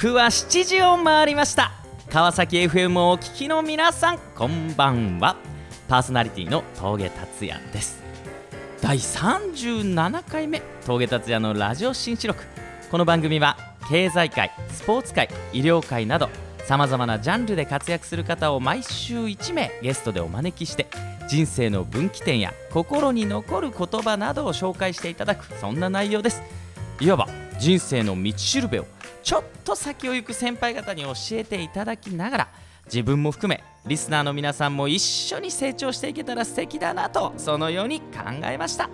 刻は7時を回りました。川崎 FM をお聞きの皆さんこんばんは。パーソナリティの峠達也です。第37回目峠達也のラジオ新四録。この番組は経済界スポーツ界医療界などさまざまなジャンルで活躍する方を毎週1名ゲストでお招きして人生の分岐点や心に残る言葉などを紹介していただくそんな内容です。いわば人生の道しるべをちょっと先を行く先輩方に教えていただきながら自分も含めリスナーの皆さんも一緒に成長していけたら素敵だなとそのように考えました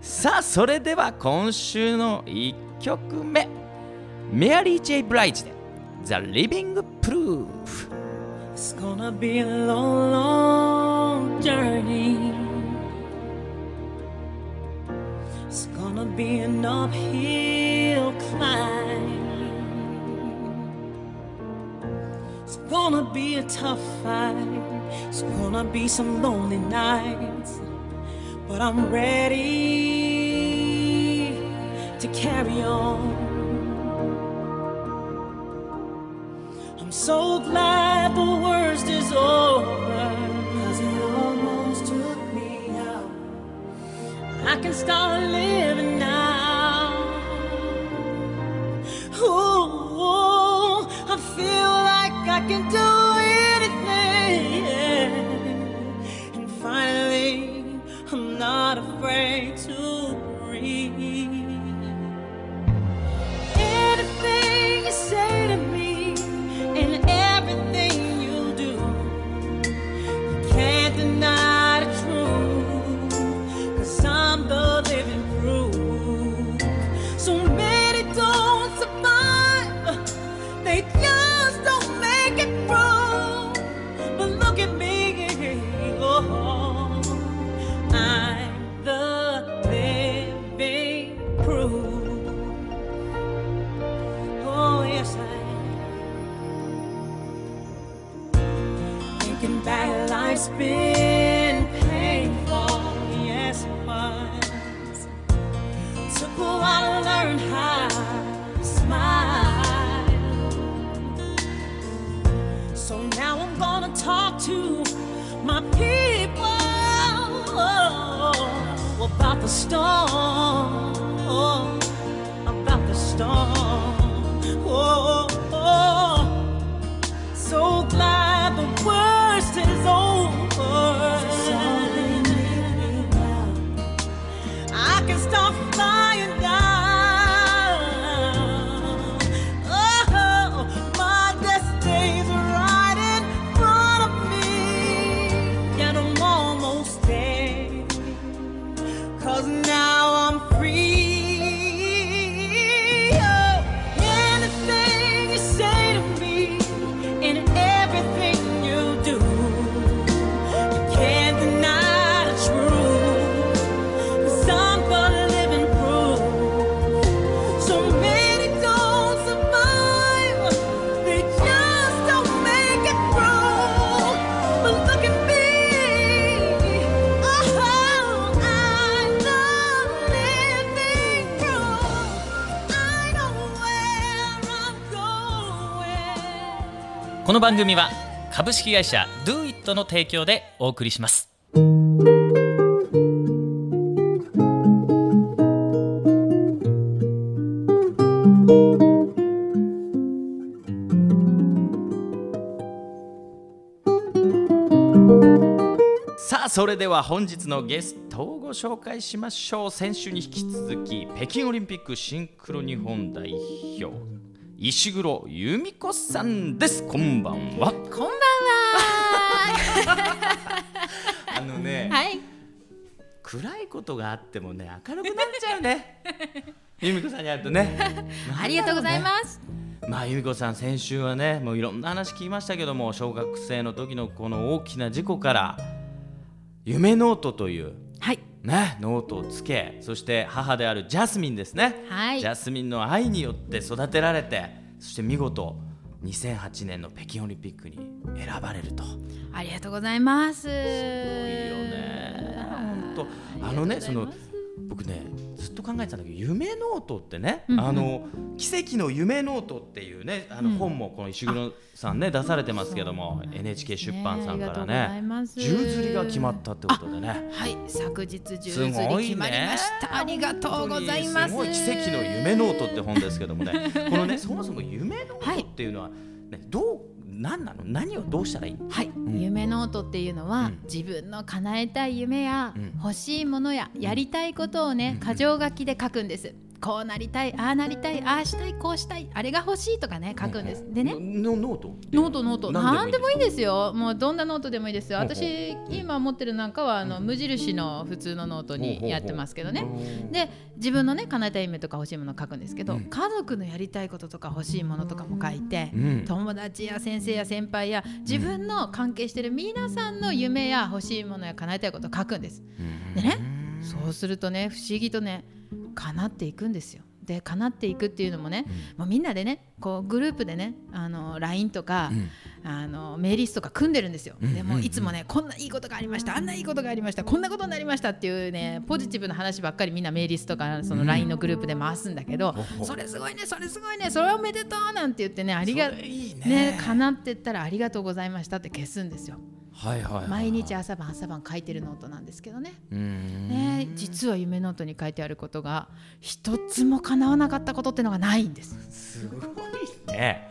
さあそれでは今週の1曲目メアリー・ジェイ・ブライジで「The Living Proof」It's gonna be a long, long journey. It's gonna be an uphill climb. Gonna be a tough fight. It's gonna be some lonely nights. But I'm ready to carry on. I'm so glad the worst is over. Cause it almost took me out. I can start living now. Ooh, I feel I can do the storm. 番組は株式会社 DoIt の提供でお送りします。さあそれでは本日のゲストをご紹介しましょう。先週に引き続き北京オリンピックシンクロ日本代表石黒由美子さんですこんばんはこんばんは。あのね、はい。暗いことがあってもね明るくなっちゃうね 由美子さんに会うとね ありがとうございます。まあ由美子さん先週はねもういろんな話聞きましたけども小学生の時のこの大きな事故から夢ノートというはい。ねノートをつけそして母であるジャスミンですね、はい。ジャスミンの愛によって育てられてそして見事2008年の北京オリンピックに選ばれると。ありがとうございます。すいいよね。本当あのねその僕ねずっと考えてたんだけど夢ノートってね、うんうん。あの奇跡の夢ノートっていうねあのうん。本もこの石黒さんね出されてますけども NHK 出版さんからね。十刷りが決まったってことでね。はい昨日十刷り決まりました、ありがとうございます。すごい。奇跡の夢ノートって本ですけどもね。このねそもそも夢ノートっていうのは、ね、どう何なの？何をどうしたらいい？のはい、ん。夢ノートっていうのは、うん。自分の叶えたい夢や、うん。欲しいものややりたいことをね、うん。箇条書きで書くんですこうなりたいああなりたいああしたいこうしたいあれが欲しいとかね書くんです、でね。のノート？ノートノート。何でもいいですよ。よ。もうどんなノートでもいいですよ。私今持ってるなんかはあの無印の普通のノートにやってますけどね。で自分のね叶えたい夢とか欲しいものを書くんですけど、うん。家族のやりたいこととか欲しいものとかも書いて、うん。友達や先生や先輩や自分の関係してる皆さんの夢や欲しいものや叶えたいことを書くんです。でねそうするとね不思議とね叶っていくんですよ。で叶っていくっていうのもね、もうみんなでねこうグループでねあの LINE とか、あのメールリストとか組んでるんですよ、うん。でもいつもねこんないいことがありましたあんないいことがありましたこんなことになりましたっていうねポジティブな話ばっかりみんなメールリストとかその LINE のグループで回すんだけど、それすごいねそれすごいねそれおめでとうなんて言ってねありがそれいいね。ね叶ってったらありがとうございましたって消すんですよはいはいはい毎日朝晩朝晩書いてるノートなんですけどね。ね実は夢ノートに書いてあることが一つも叶わなかったことってのがないんです。すごいね。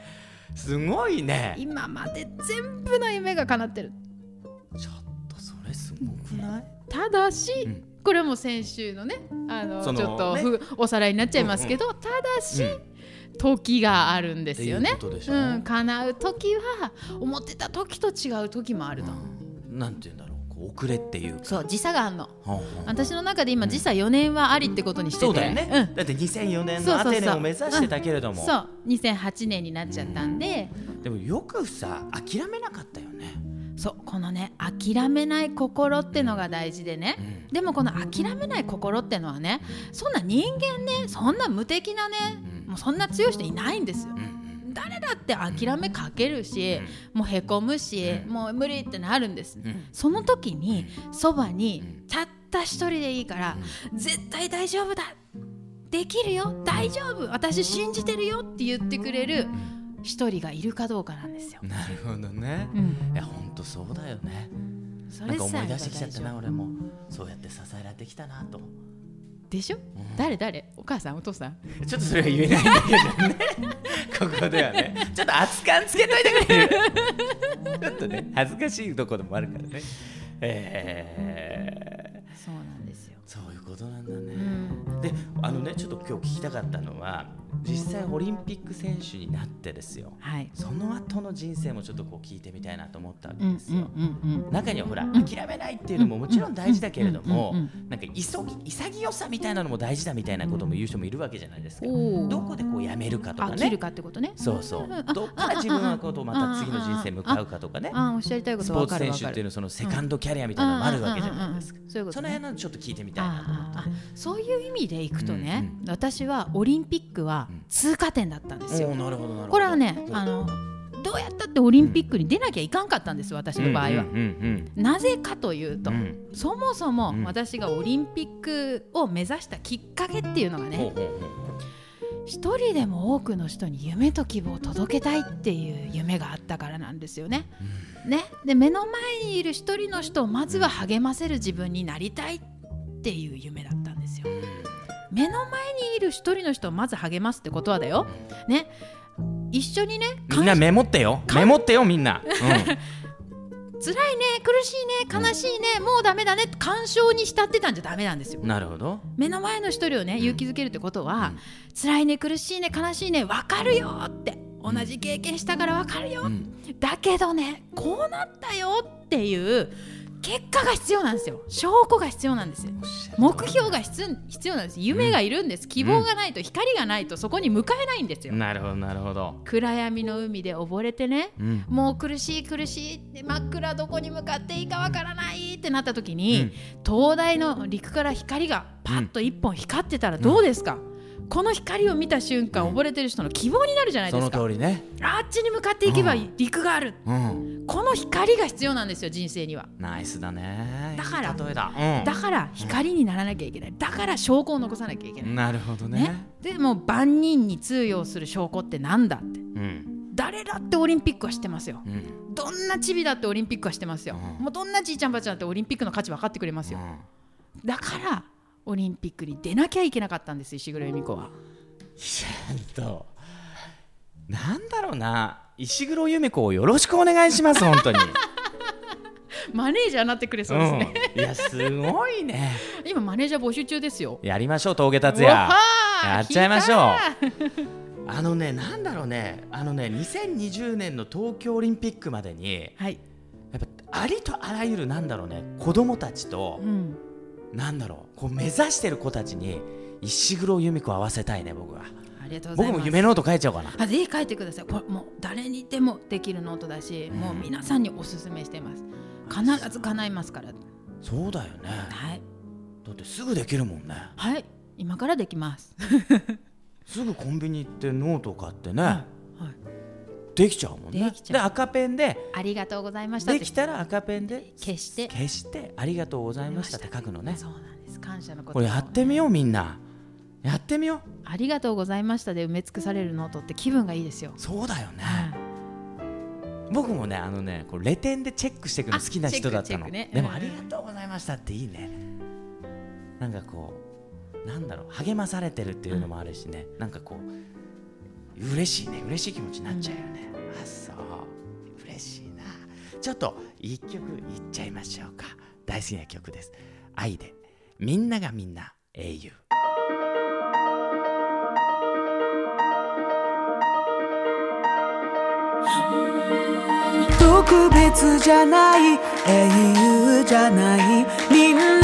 すごいね。今まで全部の夢が叶ってる。ちょっとそれすごくない？ただし、うん。これはもう先週のねあのちょっとね。ふおさらいになっちゃいますけど、ただし、時があるんですよね。ううん、叶う時は思ってた時と違う時もあると、なんて言うんだろう。こう遅れっていうか。そう時差があるの。私の中で今時差4年はありってことにしてて、そうだよね、うん。だって2004年のアテネを目指してたけれども。そう。2008年になっちゃったんで、でもよくさ諦めなかったよね、そうこのね諦めない心ってのが大事でね、うん。でもこの諦めない心ってのはねそんな人間ねそんな無敵なね、うんもうそんな強い人いないんですよ、うん誰だって諦めかけるし、もうへこむし、もう無理ってなるんです、ん。その時にそばにたった一人でいいから、絶対大丈夫だ。できるよ。大丈夫。私信じてるよって言ってくれる一人がいるかどうかなんですよ、なるほどね、うん。いや本当そうだよね。そなんか思い出してきちゃったな俺も。そうやって支えられてきたなとでしょ、誰？誰？お母さん？お父さん？ちょっとそれは言えないんだけどね。ここではね。ちょっと熱感つけといてくれる。ちょっとね恥ずかしいところもあるからね。えー。そうなんですよ、そういうことなんだね、うん、であのねちょっと今日聞きたかったのは実際オリンピック選手になってですよ。はい。その後の人生もちょっとこう聞いてみたいなと思ったわけうんですよ、中にはほら諦めないっていうのももちろん大事だけれどもなんか急ぎ潔さみたいなのも大事だみたいなことも言う人もいるわけじゃないですか。どこでこうやめるかとかあ切るねかってことね。そうそう。どっから自分はことまた次の人生向かうかとかね。あおっしゃりたいこスとポーツ選手っていうのはそのセカンドキャリアみたいなのもあるわけじゃないですか。そういうことそのね辺のちょっと聞いてみたいなと思ってそういう意味でいくとね、うん。私はオリンピックは通過点だったんですよ。これはねあのどうやったってオリンピックに出なきゃいかんかったんです私の場合は。なぜかというと、うん。そもそもうん。私がオリンピックを目指したきっかけっていうのがね一人でも多くの人に夢と希望を届けたいっていう夢があったからなんですよね。ね。で目の前にいる一人の人をまずは励ませる自分になりたいっていう夢だった。目の前にいる一人の人をまず励ますってことはだよ。ね。一緒にねみんなメモってよ。メモってよみんな、辛いね苦しいね悲しいねもうダメだね干渉に浸ってたんじゃダメなんですよ。うん、なるほど。目の前の一人をね勇気づけるってことは、辛いね苦しいね悲しいね分かるよって同じ経験したから分かるよ、うん。だけどねこうなったよっていう結果が必要なんですよ。証拠が必要なんです。よ目標が必要なんです。夢がいるんです、希望がないと光がないとそこに向かえないんですよ、なるほどなるほど、暗闇の海で溺れてねうん。もう苦しい苦しいって真っ暗どこに向かっていいかわからないってなった時に、うん。東大の陸から光がパッと一本光ってたらどうですか、この光を見た瞬間溺れてる人の希望になるじゃないそのですか。通りね、あっちに向かっていけばうん。陸がある、うん、このの光が必要なんですよ人生には。ナイスだね。だから例えだ、うん、だから光にならなきゃいけない。だから証拠を残さなきゃいけない、なるほどね。ね、でも万人に通用する証拠ってなんだって。うん。誰だってオリンピックは知ってますよ。うん。どんなチビだってオリンピックは知ってますよ、うん。もうどんなじいちゃんばあちゃんだってオリンピックの価値分かってくれますよ、だからオリンピックに出なきゃいけなかったんです石黒由美子は。ちゃんとなんだろうな。石黒由美子をよろしくお願いします本当に。マネージャーになってくれそうですね、うん、いやすごいね。今マネージャー募集中ですよ。やりましょう峠達也。ーやっちゃいましょう。あのねなんだろうね。あのね2020年の東京オリンピックまでにたはい、やっぱありとあらゆるなんだろうね子供たちとうん、なんだろう。こう目指してる子たちに石黒由美子を会わせたいね僕は。ありがとうございます。僕も夢ノート書いちゃおうかな。あぜひ書いてください。これもう誰にでもできるノートだし、もう皆さんにおすすめしてます。必ず叶いますから。そうだよね。はい。だってすぐできるもんね。はい。今からできます。すぐコンビニ行ってノート買ってね、はいできちゃうもんね。で赤ペンでありがとうございましたできたら赤ペンで消して。消してありがとうございましたって書くのね。そうなんです。感謝のこれやってみようみんな。やってみよう。ありがとうございましたで埋め尽くされるノートって気分がいいですよ。そうだよね、はい僕もねあのねこうレテンでチェックしていくの好きな人だったの、でもうん。ありがとうございましたっていいね。なんかこうなんだろう励まされてるっていうのもあるしね、なんかこう嬉しいね。嬉しい気持ちになっちゃうよね、あそう。嬉しいな。ちょっと一曲いっちゃいましょうか。大好きな曲です。愛で。みんながみんな英雄。特別じゃない。英雄じゃない。みんな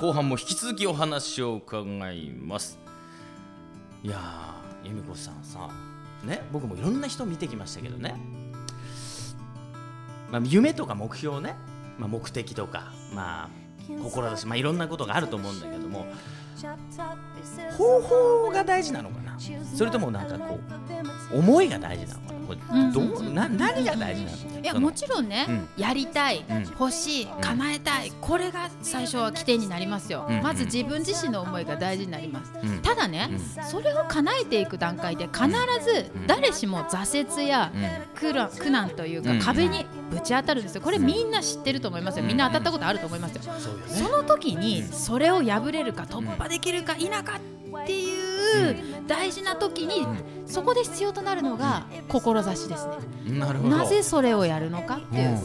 後半も引き続きお話を伺います。いやー由美子さんさね僕もいろんな人見てきましたけどね、まあ、夢とか目標ね、まあ、目的とかまあ志、まあ、いろんなことがあると思うんだけども。方法が大事なのかそれともなんかこう思いが大事なのかな？これうん。どうな何が大事なの？そのいやもちろんね、うん。やりたい、うん。欲しい叶えたいこれが最初は起点になりますよ、うん。まず自分自身の思いが大事になります、うん。ただね、それを叶えていく段階で必ず誰しも挫折や苦難苦難というかうん。壁にぶち当たるんですよ。これみんな知ってると思いますよ。みん。な当たったことあると思いますよ。その時にそれを破れるか突破できるか否かっていう大事な時にそこで必要となるのが志ですね。なるほど。なぜそれをやるのかっていう。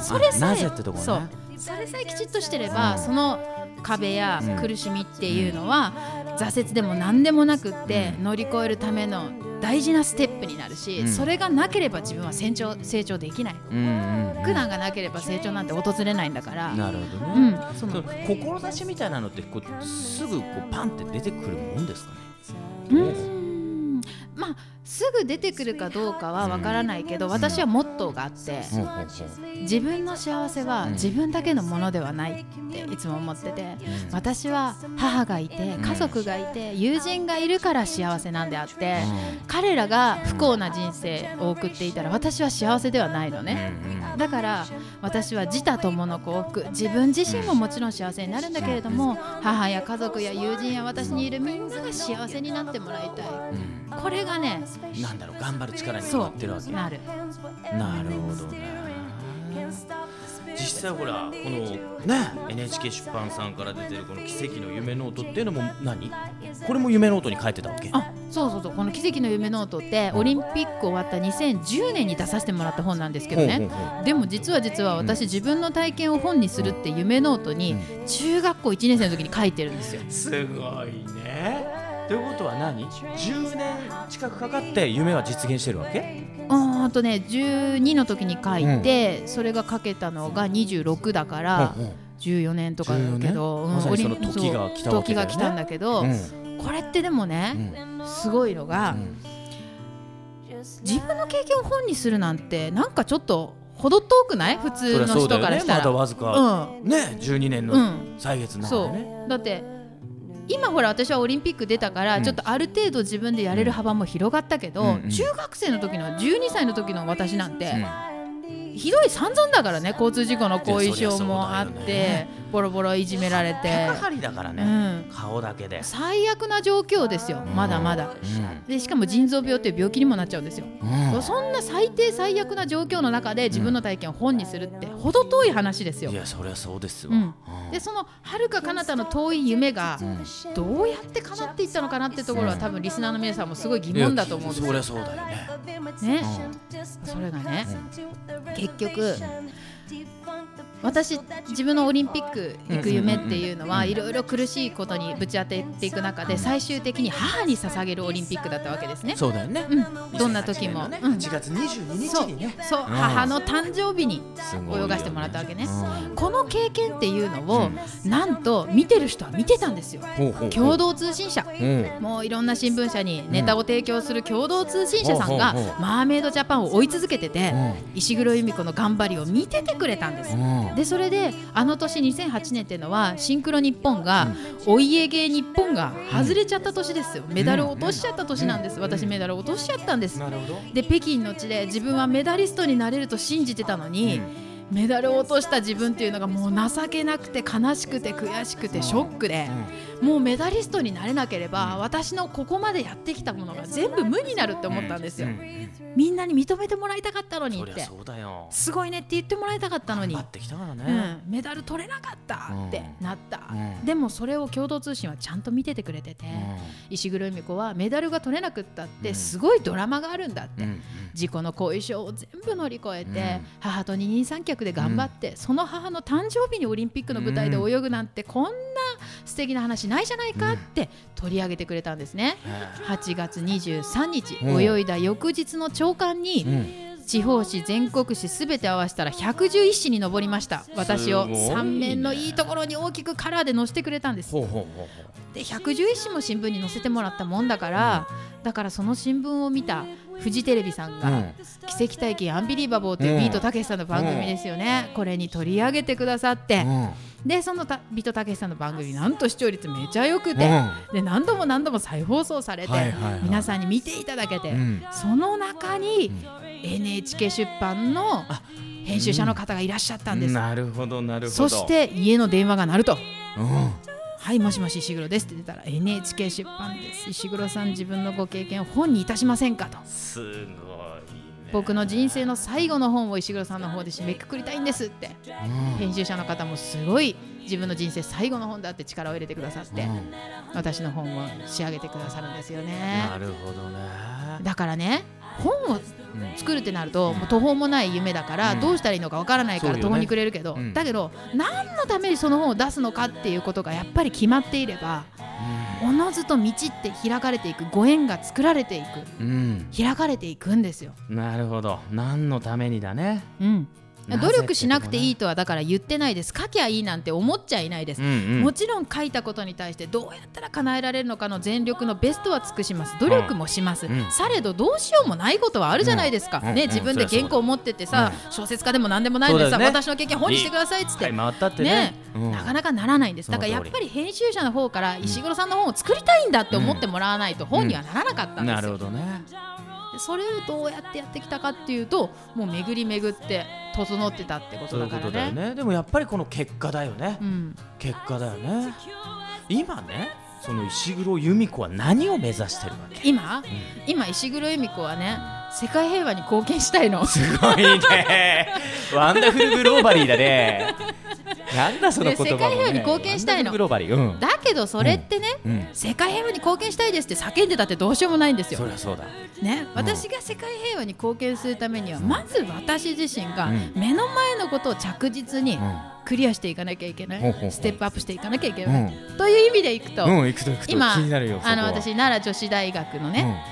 それさえあなぜってとこね。そう。それさえきちっとしてれば、その壁や苦しみっていうのは、挫折でも何でもなくって、乗り越えるための大事なステップになるし、うん。それがなければ自分は成長成長できない、うんうんうん。苦難がなければ成長なんて訪れないんだから、なるほどね、うん、その志みたいなのってこうすぐこうパンって出てくるもんですかね。うーん。まあすぐ出てくるかどうかはわからないけど、私はモットーがあって、ほうほうほう自分の幸せはうん自分だけのものではないっていつも思ってて、私は母がいて家族がいて友人がいるから幸せなんであって、彼らが不幸な人生を送っていたら私は幸せではないのね。だから私は自他共の幸福自分自身ももちろん幸せになるんだけれども母や家族や友人や私にいるみんなが幸せになってもらいたい。これがねうんなんだろう頑張る力に変わってるわけ。なるなるほどね。実際ほらこのね NHK 出版さんから出てるこの奇跡の夢ノートっていうのも何？これも夢ノートに書いてたわけあそうそうそうこの「奇跡の夢ノート」ってオリンピック終わった2010年に出させてもらった本なんですけどね。でも実は実は私自分の体験を本にするって夢ノートに中学校1年生の時に書いてるんですよ。すごいねということは何？10年近くかかって夢は実現してるわけ？あーあとね12の時に書いて、それが書けたのが26だからほうほう14年とかだけど、14年？まその時が来たね。時が来たんだけど、うん。これってでもね、すごいのが、自分の経験を本にするなんてなんかちょっと程遠くない？普通の人からしたら。まだわずか、ね12年うのん。歳月なんそでね、う。だって今ほら私はオリンピック出たから、うん。ちょっとある程度自分でやれる幅も広がったけど、うんうん。中学生の時の12歳の時の私なんて、うん。ひどい散々だからね交通事故の後遺症もあって、ねボロボロいじめられて。高、張りだからうね、ん、顔だけで、最悪な状況ですよ。まだまだ。うでしかも腎臓病っていう病気にもなっちゃうんですよ。んうん。そんな最低最悪な状況の中で自分の体験を本にするって程遠い話ですよ。い。やそりゃそうですわ、うん。うん。でその遥か彼方の遠い夢がうん。どうやって叶っていったのかなってところは多分リスナーの皆さんもすごい疑問だと思うんですよ。そりゃそうだよね、ね、それがね、結局私自分のオリンピック行く夢っていうのはいろいろ苦しいことにぶち当てていく中で最終的に母に捧げるオリンピックだったわけですね。そうだよね、うん、どんな時も、2008年のね。うん。8月22日そうにね。そう、母の誕生日に泳がせてもらったわけね。うん。この経験っていうのを、なんと見てる人は見てたんですよ。ほうほうほう。共同通信社。うん。もういろんな新聞社にネタを提供する共同通信社さんがマーメイドジャパンを追い続けてて石黒由美子の頑張りを見ててくれたんです。うんでそれであの年2008年っていうのはシンクロ日本が、お家芸日本が外れちゃった年ですよ。メダルを落としちゃった年なんです、私メダルを落としちゃったんです。で北京の地で自分はメダリストになれると信じてたのに、メダルを落とした自分っていうのがもう情けなくて悲しくて悔しくてショックで、もうメダリストになれなければ私のここまでやってきたものが全部無になるって思ったんですよ、みんなに認めてもらいたかったのにって。そりゃそうだよ。すごいねって言ってもらいたかったのに。メダル取れなかったってなった、うん。でもそれを共同通信はちゃんと見ててくれてて、石黒由美子はメダルが取れなくったってすごいドラマがあるんだって、うん事故の後遺症を全部乗り越えて、うん。母と二人三脚で頑張って、その母の誕生日にオリンピックの舞台で泳ぐなんてこんな素敵な話ないじゃないかって取り上げてくれたんですね。8月23日、うん。泳いだ翌日の朝刊に、うん。地方紙全国紙すべて合わせたら111紙に上りました。私をすごいね。3面のいいところに大きくカラーで載せてくれたんです。で111紙も新聞に載せてもらったもんだから、だからその新聞を見たフジテレビさんが、うん。奇跡体験アンビリーバボー」といううん。ビートたけしさんの番組ですよね、これに取り上げてくださって、うん。でそのたビートたけしさんの番組なんと視聴率めちゃ良くて、うん。で何度も何度も再放送されて、皆さんに見ていただけて、うん。その中に NHK 出版の編集者の方がいらっしゃったんです、なるほどなるほど。そして家の電話が鳴ると。うん「はいもしもし石黒です」って出たら NHK 出版です。石黒さん自分のご経験を本にいたしませんかと。すごいね。僕の人生の最後の本を石黒さんの方で締めくくりたいんですって。編集者の方もすごい自分の人生最後の本だって力を入れてくださってうん。私の本を仕上げてくださるんですよね。なるほどね。だからね本をうん作るってなるともう途方もない夢だからうん。どうしたらいいのかわからないから途方に暮れるけど、うん。だけど何のためにその本を出すのかっていうことがやっぱり決まっていればおのずと道って開かれていくご縁が作られていくうん。開かれていくんですよ。なるほど。何のためにだね。うん、努力しなくていいと、とはだから言ってないです。書きゃいいなんて思っちゃいないです、うんうん。もちろん書いたことに対してどうやったら叶えられるのかの全力のベストは尽くします。努力もします、うん。されどどうしようもないことはあるじゃないですか、ね、うん。うん。自分で原稿を持っててさ、小説家でも何でもないのでさ、ね。私の経験本にしてくださいっつって、はい。回ったってね。ねうん。なかなかならないんです。だからやっぱり編集者の方から石黒さんの本を作りたいんだって思ってもらわないと本にはならなかったんですよ、なるほどねでそれをどうやってやってきたかっていうともう巡り巡って整ってたってことだからね。ね。でもやっぱりこの結果だよね、うん、結果だよね。今ねその石黒由美子は何を目指してるわけ？今、今石黒由美子はね世界平和に貢献したいの。すごいね。 Wonderful globally だね。なんだその言葉も、ね、ね。世界平和に貢献したいの。 Wonderful globally。うん。だけどそれってね、うん世界平和に貢献したいですって叫んでたってどうしようもないんですよ。そ。りゃそうだ。ね、私が世界平和に貢献するためにはまず私自身がうん。目の前のことを着実にクリアしていかなきゃいけない、ほうほうほう。ステップアップしていかなきゃいけない、という意味でいくと、今気になるよあの私奈良女子大学のね、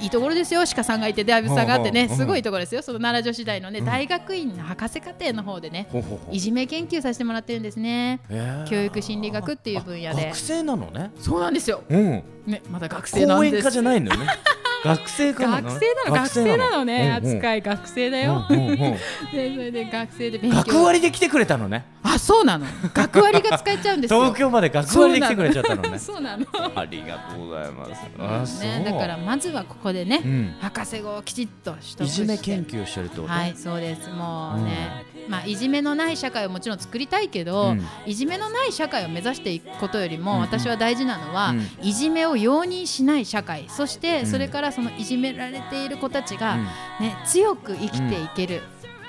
いいところですよ。鹿さんがいて大仏さんがあってね。すごいところですよ。その奈良女子大のね、大学院の博士課程の方でねいじめ研究させてもらってるんですね。えー。教育心理学っていう分野で。学生なのね。そうなんですよ、うん。ね、まだ学生なんです。講演家じゃないのよね 学生かな学生なの？学生なの？ねうんうん。扱い学生だよ、うんうんうん。でそれで学生で勉強。学割で来てくれたのね。あそうなの？学割が使えちゃうんですよ。東京まで学割で来てくれちゃったのね。そうなの。ありがとうございます。ね、だからまずはここでね、うん。博士号をきちっと取得いして。じめ研究してるってことはいそうです。もうね、まあいじめのない社会をもちろん作りたいけど、うん。いじめのない社会を目指していくことよりも、うん。私は大事なのは、うん。いじめを容認しない社会そしてうん。それからそのいじめられている子たちが、うん。ね、強く生きていける、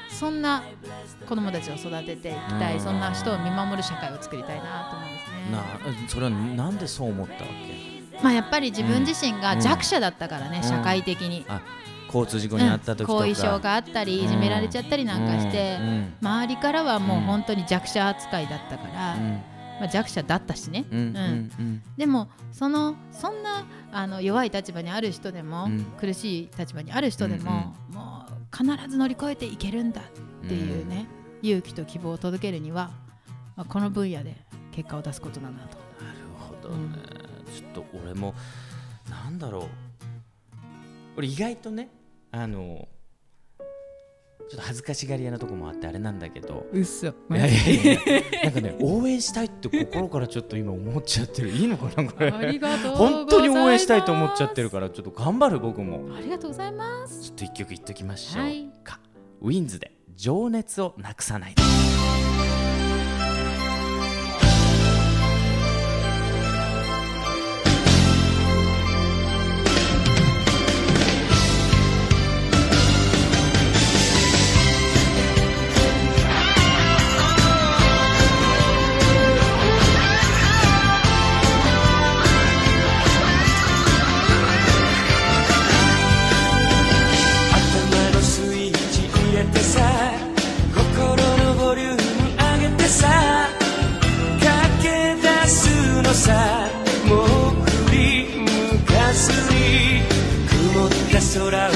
そんな子供たちを育てていきたい、うん。そんな人を見守る社会を作りたいなと思うんですね。なそれはなんでそう思ったわけ？まあやっぱり自分自身がうん。弱者だったからね、うん。社会的に。あ交通事故にあった時とか、後遺症があったりいじめられちゃったりなんかして、うん。うん。周りからはもう本当に弱者扱いだったから、うん。まあ、弱者だったしね、うん。うん。うん。でもそのそんなあの弱い立場にある人でも、うん。苦しい立場にある人でも、もう必ず乗り越えていけるんだっていうね、勇気と希望を届けるには、まあ、この分野で結果を出すことだなと。なるほどね、ちょっと俺もなんだろう。俺意外とねあのちょっと恥ずかしがり屋なとこもあってあれなんだけど。うっそ。いやいやいや。なんかね応援したいって心からちょっと今思っちゃってる。いいのかなこれ。ありがとう本当に応援したいと思っちゃってるからちょっと頑張る僕も。ありがとうございます。ちょっと一曲言っときましょうはい。か、ウィンズで情熱をなくさないで soda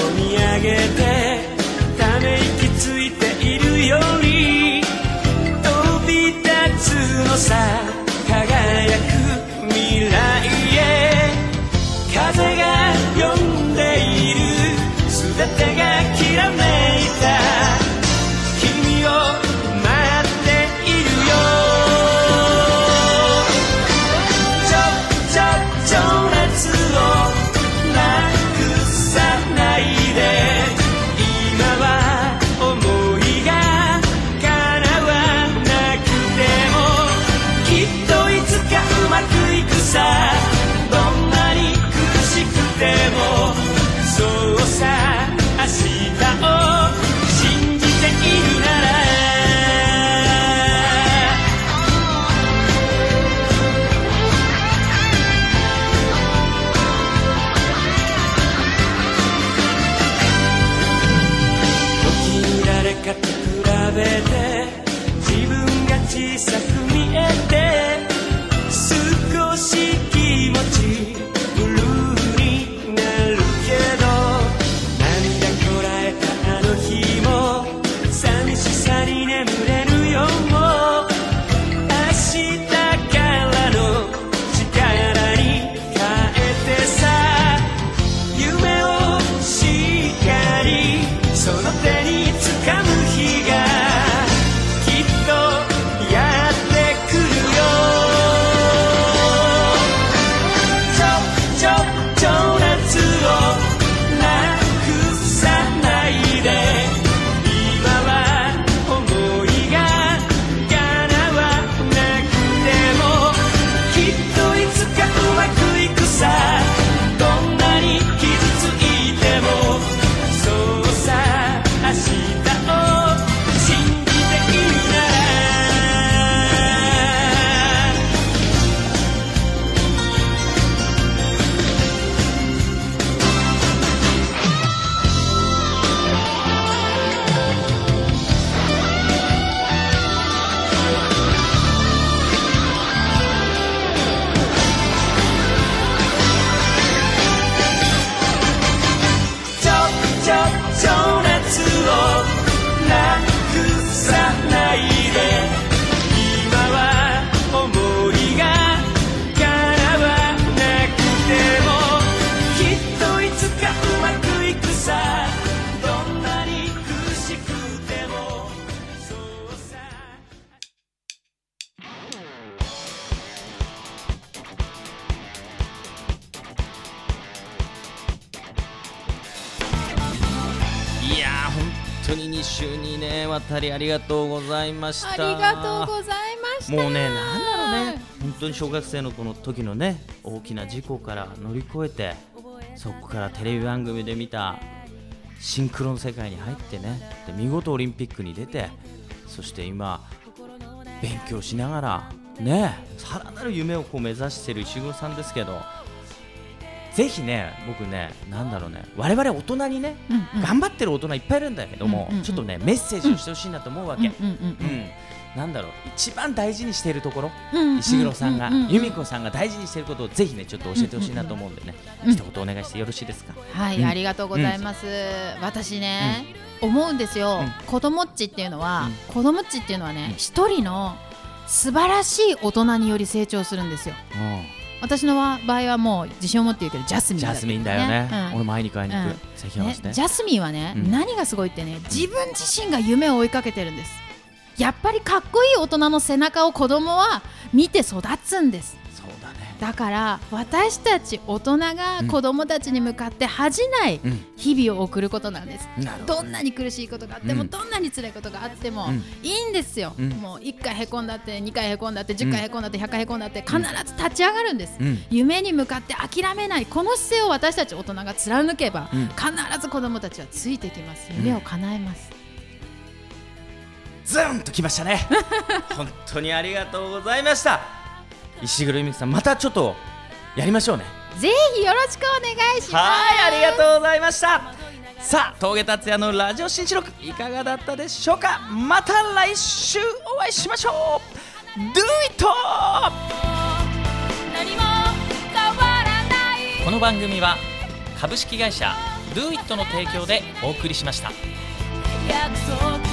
当に2週にね渡りありがとうございました。ありがとうございました。もうねなんだろうね。本当に小学生のこの時のね大きな事故から乗り越えてそこからテレビ番組で見たシンクロの世界に入ってねで見事オリンピックに出てそして今勉強しながらねさらなる夢をこう目指している石黒さんですけどぜひね僕ねなんだろうね我々大人にね、うんうん。頑張ってる大人いっぱいいるんだけども、うんうんうんちょっとねメッセージをしてほしいなと思うわけ、うんうんうんうん。なんだろう一番大事にしているところ、うん石黒さんが、うんうんうん。由美子さんが大事にしていることをぜひねちょっと教えてほしいなと思うんでね、うん一言お願いしてよろしいですか、はい、うん。ありがとうございます。私ね、思うんですよ。うん。子供っちっていうのは、子供っちっていうのはね、一人の素晴らしい大人により成長するんですよ。私の場合はもう自信を持って言うけどジャスミンだジャスミンだよね、うん。俺前に買いに行く、うん。ね、ジャスミンはね、うん。何がすごいってね自分自身が夢を追いかけてるんです。やっぱりかっこいい大人の背中を子供は見て育つんですだから私たち大人が子供たちに向かって恥じないうん。日々を送ることなんです、なるほどどんなに苦しいことがあっても、うん。どんなに辛いことがあっても、うん。いいんですよ、うん。もう1回へこんだって2回へこんだって10回へこんだって100回へこんだって必ず立ち上がるんです、うん。夢に向かって諦めないこの姿勢を私たち大人が貫けば、うん。必ず子供たちはついてきます。夢を叶えます、ズンときましたね。本当にありがとうございました石黒由美子さんまたちょっとやりましょうね。ぜひよろしくお願いします。はいありがとうございました。さあ峠達也のラジオ新記録いかがだったでしょうか？また来週お会いしましょう。Do it! この番組は株式会社 Do It の提供でお送りしました。約束